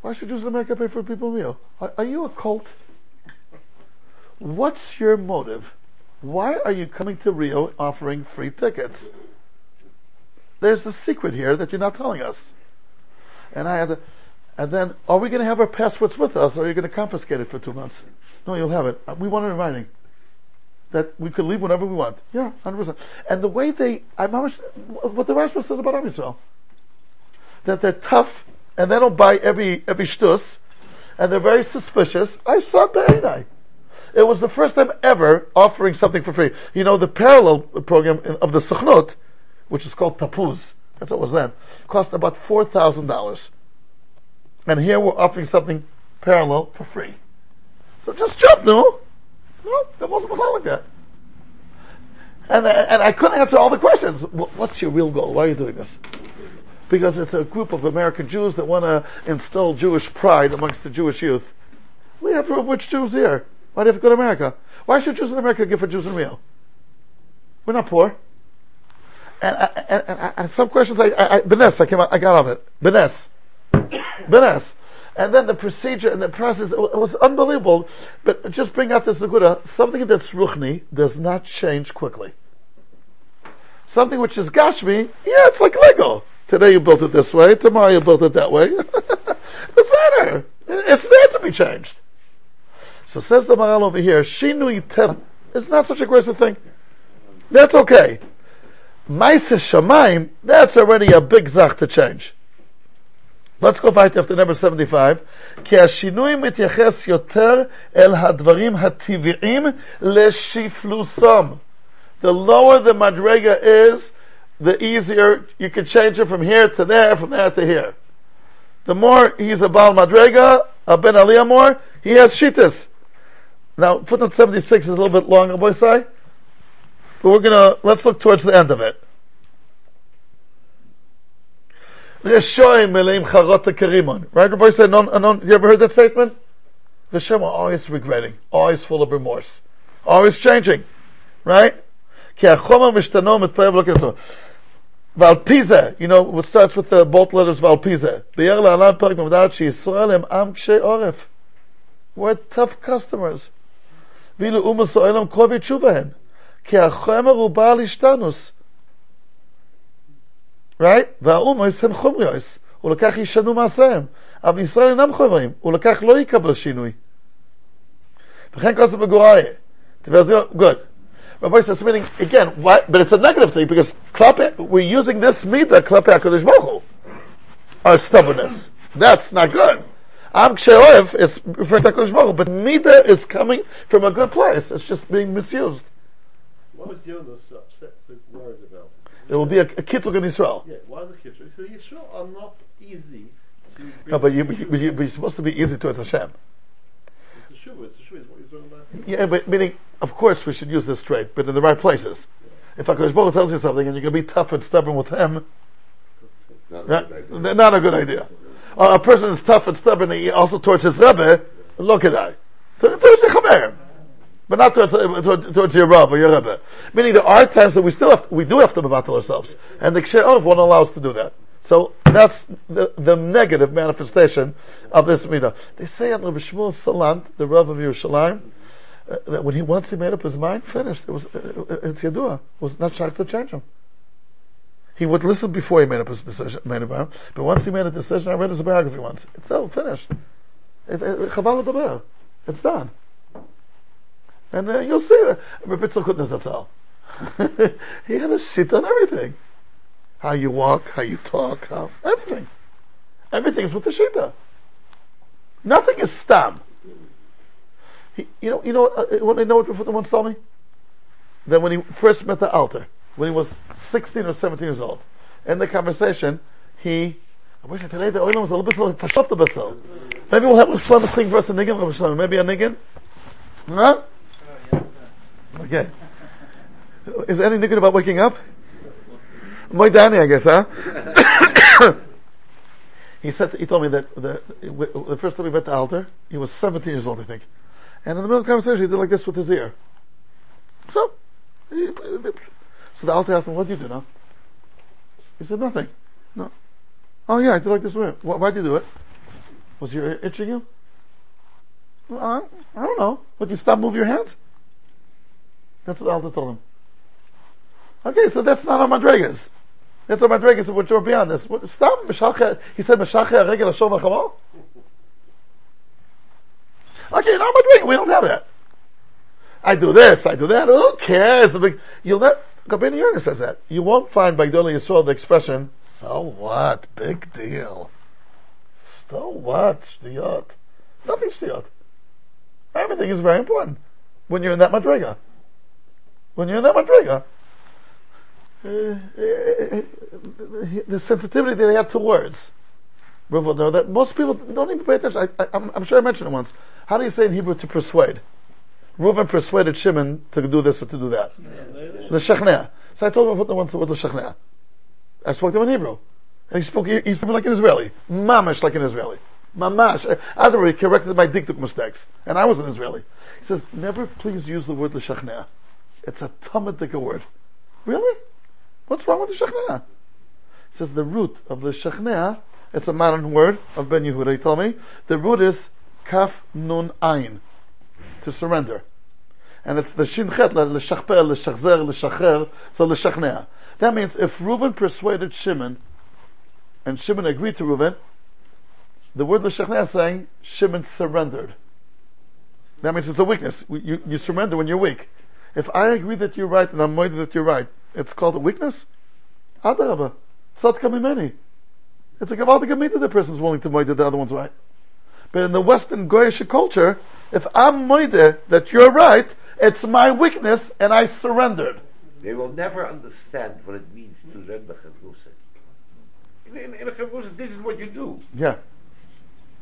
Why should Jews in America pay for people meal? Are, are you a cult? What's your motive? Why are you coming to Rio offering free tickets? There's a secret here that you're not telling us. And I had and then, are we going to have our passports with us, or are you going to confiscate it for two months? No, you'll have it. Uh, we want a reminding that we could leave whenever we want. Yeah, hundred percent. And the way they, I'm almost, what the Rashba said about Am Yisrael, that they're tough and they don't buy every every shtus, and they're very suspicious. I saw Beinai. It was the first time ever offering something for free. You know, the parallel program of the Sochnut, which is called Tapuz, that's what was then, cost about four thousand dollars. And here we're offering something parallel for free. So just jump, no? No, that wasn't a like that. And, and I couldn't answer all the questions. What's your real goal? Why are you doing this? Because it's a group of American Jews that want to instill Jewish pride amongst the Jewish youth. We have which Jews here? Why do you have to go to America? Why should Jews in America give for Jews in Rio? We're not poor. And, and, and, and some questions I, I, I Benes, I came out, I got off it. Benes. Benes. And then the procedure and the process, it was unbelievable. But just bring out this Nakuda, something that's Ruchni does not change quickly. Something which is Gashmi, yeah, it's like Lego. Today you built it this way, tomorrow you built it that way. [LAUGHS] it's there. It's there to be changed. So says the Maharal over here, Shinui Tev, it's not such a aggressive thing. That's okay. Maisa Shamaim, that's already a big zach to change. Let's go back to number 75. כי השינוי מתייחס יותר אל הדברים הטבעיים לשפלוסם. The lower the madrega is, the easier you can change it from here to there, from there to here. The more he's a Baal Madrega, a Ben Aliyah more, he has Shitas. Now, footnote 76 is a little bit long, boy say, but we're gonna, let's look towards the end of it. Rishoim Elim Charota Right? Rabbi said, non, non, you ever heard that statement? The are always regretting, always full of remorse, always changing. Right? Ki achoma mishtano. Valpiza, you know, it starts with the both letters Valpiza. Be'er la'alam perik Yisrael am oref. We're tough customers. Vilu umas so'elam kovi tshuvahen. Ki achomer ishtanus right? והאומויס הם חומריוס, ולכך ישנו מעשיהם. אבל ישראל אינם חומרים, ולכך לא יקבל שינוי. וכן כל זה בגוראי. Good. Rabbi says, meaning, again, why, but it's a negative thing, because klape, we're using this midah, klape HaKadosh Baruch Hu, our stubbornness. That's not good. Am Ksheoev is referring to HaKadosh Baruch Hu, but midah is coming from a good place. It's just being misused. What was Jonas upset, so worried about? There will be a, a kitlug in Israel. Yeah, why the kitlug? So Yisrael are not easy to No, but, you, but, you, but, you, but you're supposed to be easy towards Hashem. It's a shuvah, it's a shuvah, is what you're talking about. Yeah, but meaning, of course we should use this trait, but in the right places. If HaKadosh Baruch Hu tells you something and you're going to be tough and stubborn with him, Not a right, good idea. not a good idea. Or a person is tough and stubborn and he also towards his Rebbe, look at that. Towards the Chaber. But not towards, towards, towards your Rav or your Rebbe. Meaning there are times that we still have, we do have to battle ourselves. And the Ksher Orv won't allow us to do that. So that's the, the negative manifestation of this midah. They say on Rabbi Shmuel Salant, the Rav of Yerushalayim, uh, that when he once he made up his mind, finished. It was uh, uh, it's Yadua. It was not shocked to change him. He would listen before he made up his decision, made up, but once he made a decision, I read his biography once. It's all finished. It, it. It's done. And uh, you'll see that. Rabbi couldn't all. [LAUGHS] he had a shit on everything. How you walk, how you talk, how, everything. Everything's with the shita. Nothing is stam. He, you know, you know, uh, I know what Rafuta once told me? That when he first met the altar, when he was 16 or 17 years old, in the conversation, he I wish today the oil was a little bit the Maybe we'll have a Shlomo thing for us a niggin, Maybe a niggin? Huh? Okay. Is there any niggin about waking up? Modeh Ani, I guess, huh? [COUGHS] he said, he told me that the, the first time we went to altar, he was 17 years old, I think. And in the middle of the conversation, he did like this with his ear. So, he, so the altar asked him, what do you do now? He said, nothing. No. Oh yeah, I did like this with Why, why'd you do it? Was your ear itching you? I, I don't know. Would you stop moving your hands? That's what the told him. Okay, so that's not on Madrigas. That's on Madrigas, so we're beyond this. Stop, Meshacha, he said, Meshacha Regel Hashov HaChamal? Okay, not Madrigas, we don't have that. I do this, I do that, who cares? You'll not, Rabbeinu Yonah says that. You won't find by Gdoli Yisrael the expression, so what? Big deal. So what? Shtiyot. Nothing shtiyot. Everything is very important when you're in that madriga. When you're in that madriga, uh, uh, the sensitivity that they have to words. That most people don't even pay attention. I, am sure I mentioned it once. How do you say in Hebrew to persuade? Reuven persuaded Shimon to do this or to do that. L'shachnea. So I told him what once the word l'shachnea. I spoke to him in Hebrew. And he spoke, he, spoke like an Israeli. Mamash like an Israeli. Mamash. Otherwise, he corrected my dictic mistakes. And I was an Israeli. He says, never please use the word l'shachnea. It's a Talmudic word. Really? What's wrong with the shachnea? He says the root of the shachnea, it's a modern word of Ben Yehuda, he told me. The root is kaf nun ein to surrender. And it's the shin chet, l'shachper, l'shachzer, l'shacher, so l'shachnea. That means if Reuben persuaded Shimon, and Shimon agreed to Reuben, the word l'shachnea is saying Shimon surrendered. That means it's a weakness. You, you surrender when you're weak. If I agree that you're right and I'm moided that you're right, it's called a weakness? Adarabah. Sadka mimeni. It's a gavaldik that the person's willing to moid that the other one's right. But in the Western Goyish culture, if I'm moide that you're right, it's my weakness and I surrendered. They will never understand what it means to learn the chavrusa. In, in, in a chavrusa, this is what you do. Yeah.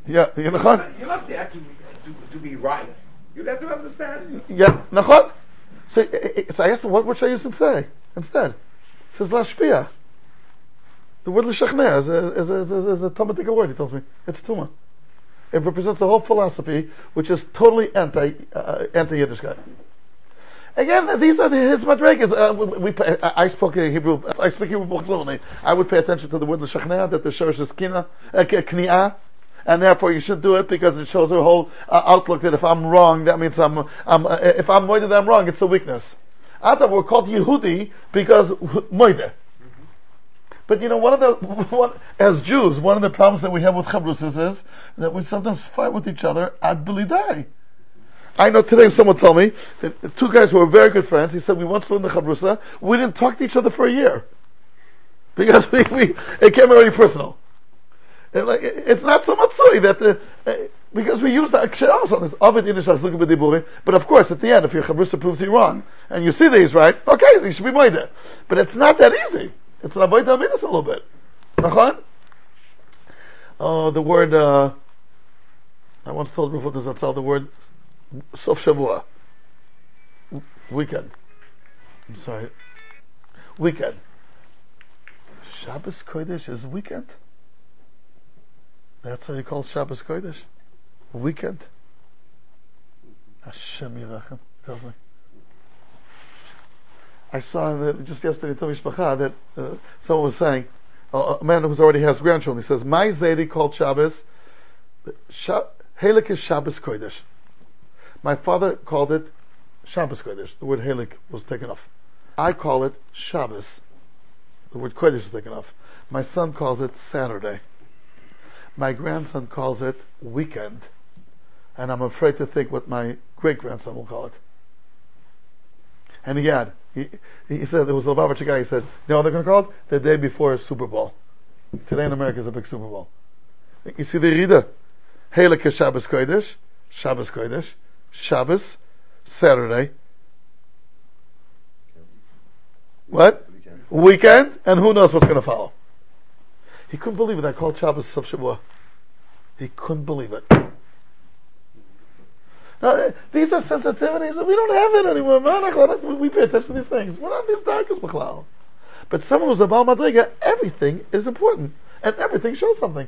Yeah, you're not, you're not there to, to, to be right. You have to understand. Yeah, nachon. So, so I asked him, what, what should I use instead? Instead, it says lashpia. The word l'shachneh is a, is a, is a, is a Talmudic word, he tells me. It's tuma. It represents a whole philosophy which is totally anti, uh, anti-Yiddishkeit. Again, these are his madrigas. Uh, we, we, I spoke Hebrew, I speak Hebrew fluently. I would pay attention to the word l'shachneh, that the shorish is kina, uh, kni'ah, and therefore you should do it because it shows a whole uh, outlook that if I'm wrong, that means I'm, I'm uh, if I'm moide, I'm wrong, it's a weakness. Atav, we're called Yehudi because moide. But you know, one of the, [LAUGHS] one, as Jews, one of the problems that we have with Chabrusas is that we sometimes fight with each other ad die. I know today someone told me that two guys who were very good friends, he said we once learned the Chabrusa, we didn't talk to each other for a year. Because [LAUGHS] we, we it came already personal. It's not so much so that the, uh, because we use the aksharos on this Ovid but of course at the end if your Chabrusa proves you wrong and you see that he's right, okay, you should be moide. But it's not that easy. It's an avoid a little bit. Nachon? Oh, the word, uh, I once told Rufus Zatzal the word Sof Shavua. Weekend. I'm sorry. Weekend. Shabbos Kodesh is weekend? That's how you call Shabbos Kodesh? Weekend? Hashem Yirachem tells me. I saw that just yesterday in Mishpacha that uh, someone was saying, a man who already has grandchildren, he says, my Zaydi called Shabbos, Helik is Shabbos Kodesh. My father called it Shabbos Kodesh. The word Helik was taken off. I call it Shabbos. The word Kodesh is taken off. My son calls it Saturday. My grandson calls it weekend. And I'm afraid to think what my great grandson will call it. And he had, he, he said, there was a Lubavitcher guy, he said, you know what they're going to call it? The day before Super Bowl. Today in America is a big Super Bowl. You see the reader? Helik Shabbos Kodesh, Shabbos Kodesh, Shabbos, Saturday. What? Weekend, and who knows what's going to follow. He couldn't believe it. I called Shabbos Sub Shavua. He couldn't believe it. Now, eh, these are sensitivities that we don't have it anymore, man. We- pay attention to these things. We're not these darkest B'chlal. But someone who's a Baal Madriga, everything is important. And everything shows something.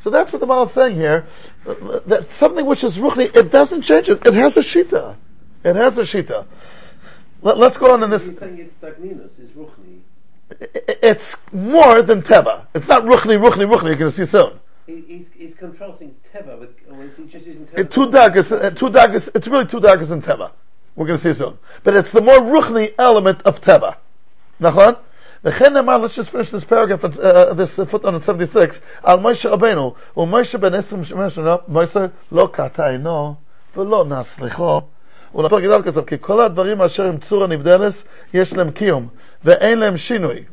So that's what the Baal is saying here. uh, That something which is ruchni, it doesn't change it. It has a shita. It has a shita. Let, us go on in this. He's saying it's Dagninus, is Ruchni it's more than Teva. It's not Ruchni, Ruchni, Ruchni, you're going to see soon. He's, he's contrasting Teva with, or is he just using Teva? It, two daggers. Uh, two dagas, it's really two daggers in Teva. We're going to see soon. But it's the more Ruchni element of Teva. Nachon? let's just finish this paragraph, uh, uh, this uh, footnote on 76. Al Moshe Rabbeinu, u Moshe ben Esrim Shemesh, Moshe lo kataino, velo naslicho, ולפרק גדל כזב, כי כל הדברים אשר עם צורה נבדלס, יש להם קיום, ואין להם שינוי.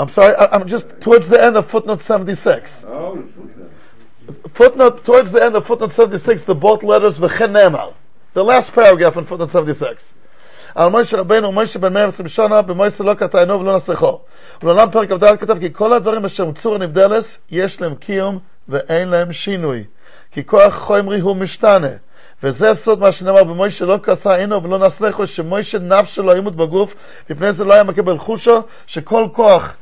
I'm sorry, I'm just towards the end of footnote 76. Oh, Footnote, towards the end of footnote 76, the both letters, v'chen ne'emal. The last paragraph in footnote 76. על מוישה רבנו ומוישה בן 120 שנה במוישה לא קטע עינו ולא נסלחו. ולעולם פרק כ"ד כתב כי כל הדברים אשר מצור נבדלס יש להם קיום ואין להם שינוי. כי כוח חומרי הוא משתנה. וזה סוד מה שנאמר במוישה לא כעשה עינו ולא נסלחו שמוישה נפשו לא ימות בגוף מפני זה לא היה מקבל חושו שכל כוח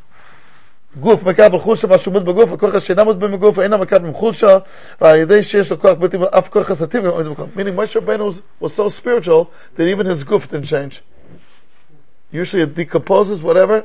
גוף מקבל חולשה מה שעומד בגוף, וכוח שאינה עומד בגוף אינה מקבל חולשה, ועל ידי שיש לו כוח בלתי, אף כוח חסתי עומד בגוף. Meaning Rabbeinu was, was so spiritual that even his goof didn't change. Usually it decomposes, whatever.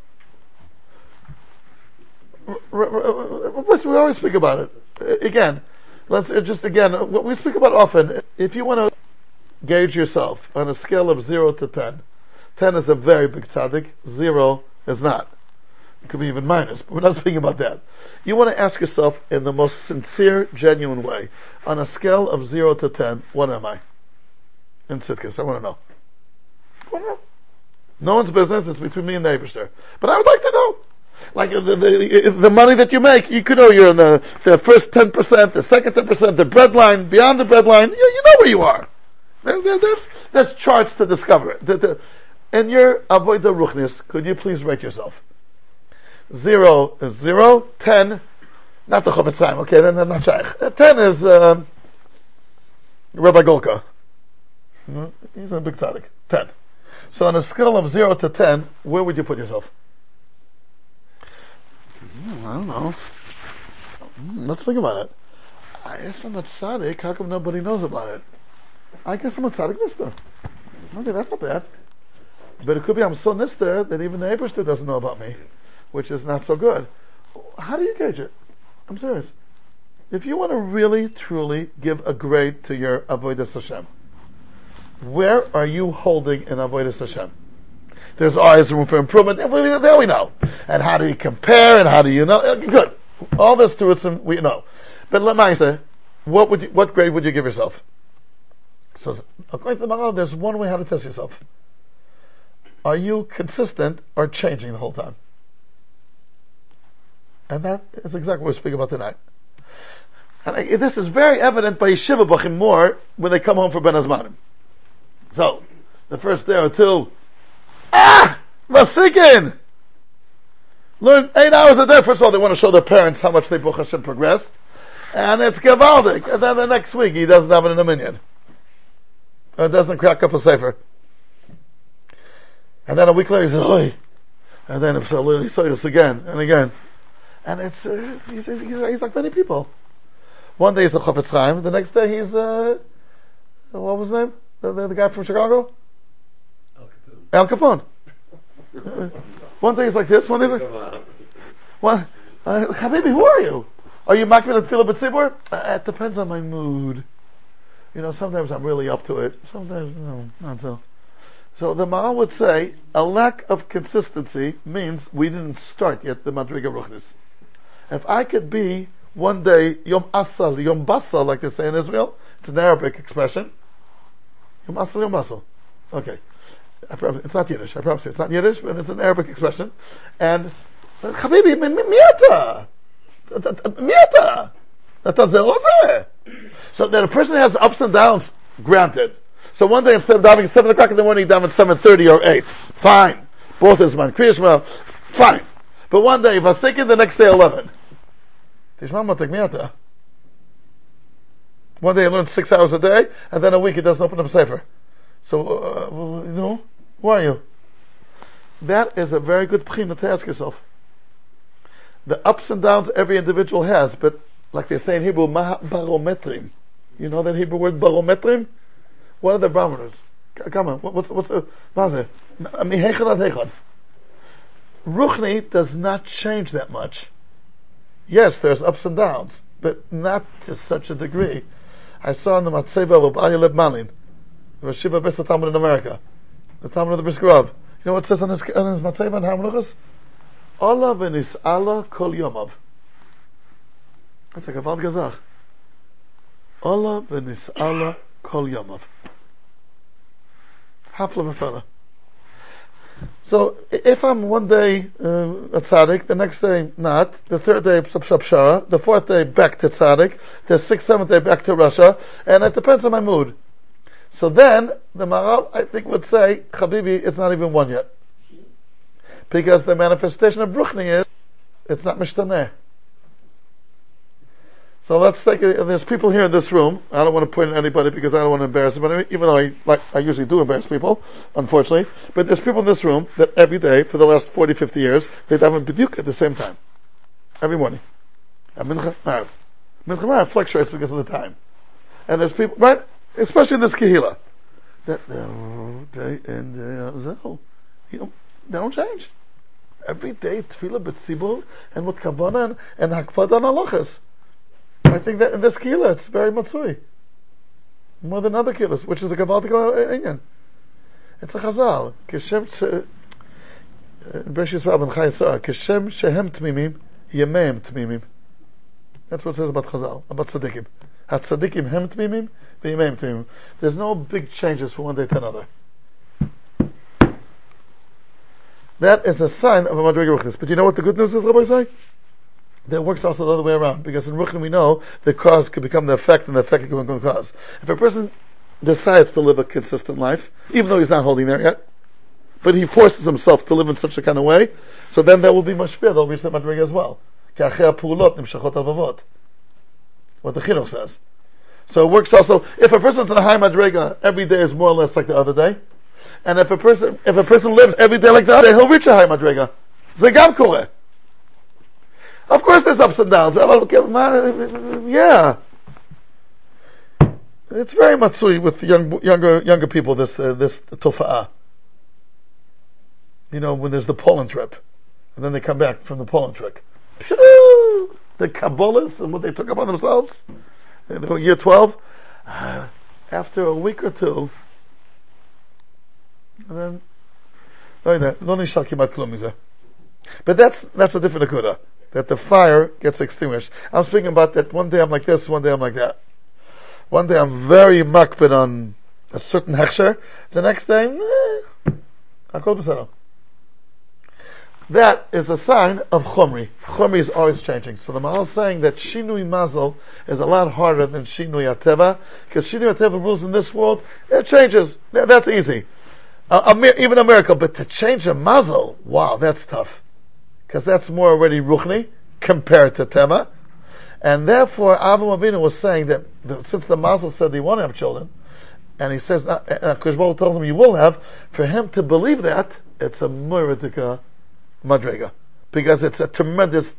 we always speak about it. Again, let's uh, just again, uh, what we speak about often, if you want to gauge yourself on a scale of 0 to 10, 10 is a very big tzaddik, 0 is not. It could be even minus, but we're not [LAUGHS] speaking about that. You want to ask yourself in the most sincere, genuine way, on a scale of 0 to 10, what am I? In Sitkas, I want to know. No one's business, it's between me and the Eberster. But I would like to know. Like the, the, the money that you make, you could know you're in the, the first 10%, the second 10%, the breadline, beyond the breadline, you, you know where you are. There, there, there's, there's charts to discover. The, the, and your avoid the ruchnis, could you please rate yourself? Zero is zero, ten, not the Chofetz Chaim, okay, then, not Shaykh. Uh, Ten is, um, Rabbi Golka. He's a big tzaddik. Ten. So on a scale of zero to ten, where would you put yourself? Hmm, I don't know. Hmm, Let's think about it. I guess I'm a tzaddik, how come nobody knows about it? I guess I'm a tzaddik nister. Okay, that's not bad. But it could be I'm so nister that even the Eberster doesn't know about me, which is not so good. How do you gauge it? I'm serious. If you want to really, truly give a grade to your Avodah Hashem, where are you holding in Avodah Hashem? There's always room for improvement. There we know. And how do you compare? And how do you know? Good. All this to it, we know. But let me say, what would you, what grade would you give yourself? So, according to the Maharal, there's one way how to test yourself. Are you consistent or changing the whole time? And that is exactly what we're speaking about tonight. And I, this is very evident by Yeshiva Bachim more when they come home for Bein Hazmanim. So, the first day or two, ah! Vasikin! Learn eight hours a day. First of all, they want to show their parents how much they Baruch Hashem progressed. And it's Gavaldik. And then the next week, he doesn't have it in a minion. Or doesn't crack up a safer. And then a week later, he says, Oi! And then he saw this again and again. And it's, uh, he's, he's, he's like many people. One day he's a Chofetz Chaim, the next day he's, uh, what was his name? The, the, the guy from Chicago? Al Capone. Uh, one day he's like this, one day he's like, one, uh, Habibi, who are you? Are you Makbid at tefillah b'tzibur? Uh, it depends on my mood. You know, sometimes I'm really up to it. Sometimes, no, not so. So the Maharal would say, a lack of consistency means we didn't start yet the Madriga Ruchnis. If I could be one day Yom Asal, Yom Basal, like they say in Israel, it's an Arabic expression. Yom Asal, Yom Basal. Okay. It's not Yiddish, I promise you. It's not Yiddish, but it's an Arabic expression. And, Habibi, miata! So that a person has ups and downs, granted. So one day instead of diving at 7 o'clock in the morning, he at 7.30 or 8. Fine. Both is man. Kriyashma, fine. But one day, if I was thinking the next day 11. One day I learned six hours a day, and then a week it doesn't open up safer. So, uh, you know, who are you? That is a very good pchina to ask yourself. The ups and downs every individual has, but like they say in Hebrew, maha barometrim. You know that Hebrew word barometrim? What are the barometers? Come on, what- what's, what's the, maze? Ruchni does not change that much. Yes, there's ups and downs, but not to such a degree. I saw in the Matzeva of Aryeh Leib Malin, the Shiva Besa Talmud in America, the Talmud of the Brisker Rav. You know what it says on his, on his Matzeva and Hamluchas? Allah v'nis Allah kol yomav. That's like a Val Gazach. Allah v'nis Allah kol yomav. Hafla v'fela. So, if I'm one day uh, a tzaddik, the next day not, the third day pshara, the fourth day back to tzaddik, the sixth, seventh day back to Russia, and it depends on my mood. So then, the Maharal, I think, would say, Habibi, it's not even one yet. Because the manifestation of Ruchni is, it's not Mishtaneh. So let's take it, there's people here in this room, I don't want to point at anybody because I don't want to embarrass them, even though I, like, I usually do embarrass people, unfortunately, but there's people in this room that every day, for the last 40, 50 years, they daven B'diuk at the same time. Every morning. And Mincha, Marav. Mincha Marav fluctuates because of the time. And there's people, right? Especially in this Kehila. That, oh, day out, uh, you know, they don't change. Every day, tefillah b'tzibur, and with kabbana, and, and hakpada on halachas. I think that in this kila, it's very matzui. More than other kilas, which is a gavaldik inyan. It's a chazal. Kishem tse, uh, Yisrael ben Chai Kishem shehem tmimim, yemeim tmimim. That's what it says about chazal, about tzaddikim. HaTzaddikim hem tmimim. There's no big changes from one day to another. That is a sign of a Madriga Ruchnis. But you know what the good news is, Rabbi say? That works also the other way around. Because in Ruchni we know the cause could become the effect and the effect can become the cause. If a person decides to live a consistent life, even though he's not holding there yet, but he forces himself to live in such a kind of way, so then that will be mashpia, they'll reach that Madriga as well. What the Chinuch says. So it works also, if a person's in a high Madriga, every day is more or less like the other day, and if a person, if a person lives every day like that, he'll reach a high kore. Of course there's ups and downs. Yeah. It's very matsui with young, younger, younger people, this, uh, this tofa'ah. You know, when there's the Poland trip. And then they come back from the Poland trip. The Kabbalists and what they took upon themselves. [LAUGHS] year 12, uh, after a week or two, and then. But that's, that's a different akuda. That the fire gets extinguished. I'm speaking about that one day I'm like this, one day I'm like that. One day I'm very makbid on a certain hechsher, the next day, eh, that is a sign of chomri. Chomri is always changing. So the Maharal is saying that shinui mazel is a lot harder than shinui ateva, because shinui ateva rules in this world, it changes. That's easy. Even a miracle, but to change a mazel, wow, that's tough. Because that's more already ruchni compared to tema. And therefore, Avram Avinu was saying that the, since the mazel said he won't have children, and he says, uh, uh, told him you will have, for him to believe that, it's a muritika madrega. Because it's a tremendous,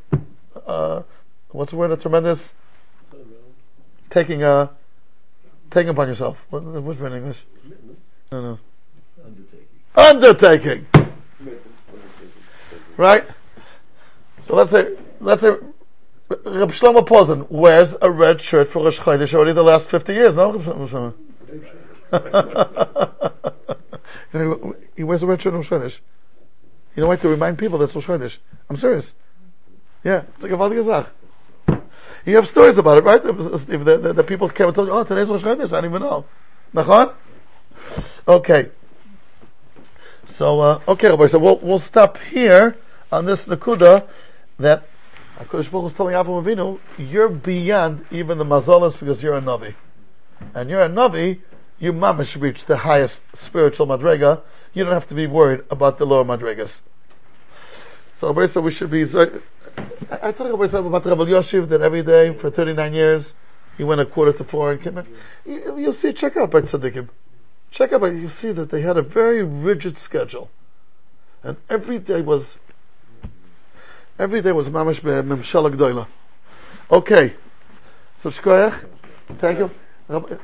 uh, what's the word, a tremendous, taking a, taking upon yourself. What, what's the word in English? No, no. Undertaking. Undertaking. Right? So let's say, let's say, Reb Shlomo Posen wears a red shirt for Rosh Chodesh already the last 50 years, no? Reb Shlomo- [LAUGHS] he wears a red shirt on Rosh Chodesh. You know why? To remind people that's Rosh Chodesh. I'm serious. Yeah, it's like a Sache. You have stories about it, right? The, the, the, the people came and told you, oh, today's Rosh Chodesh, I don't even know. Nachon? Okay. So, uh, okay, Rabbi, so we'll, we'll stop here on this Nakuda that HaKadosh Baruch is telling Avraham Avinu, you're beyond even the Mazalas because you're a Navi. And you're a Navi, you mamish reach the highest spiritual Madrega. You don't have to be worried about the lower Madregas. So Rabbi we should be, I, I Rabbi about Rabbi Yoshiv that every day for 39 years, he went a quarter to four and came in. You, you'll see, check out by Tzaddikim. Check out by, you see that they had a very rigid schedule. And every day was, every day was mamish memshala gdoila. Okay. So shkoyach. Thank you.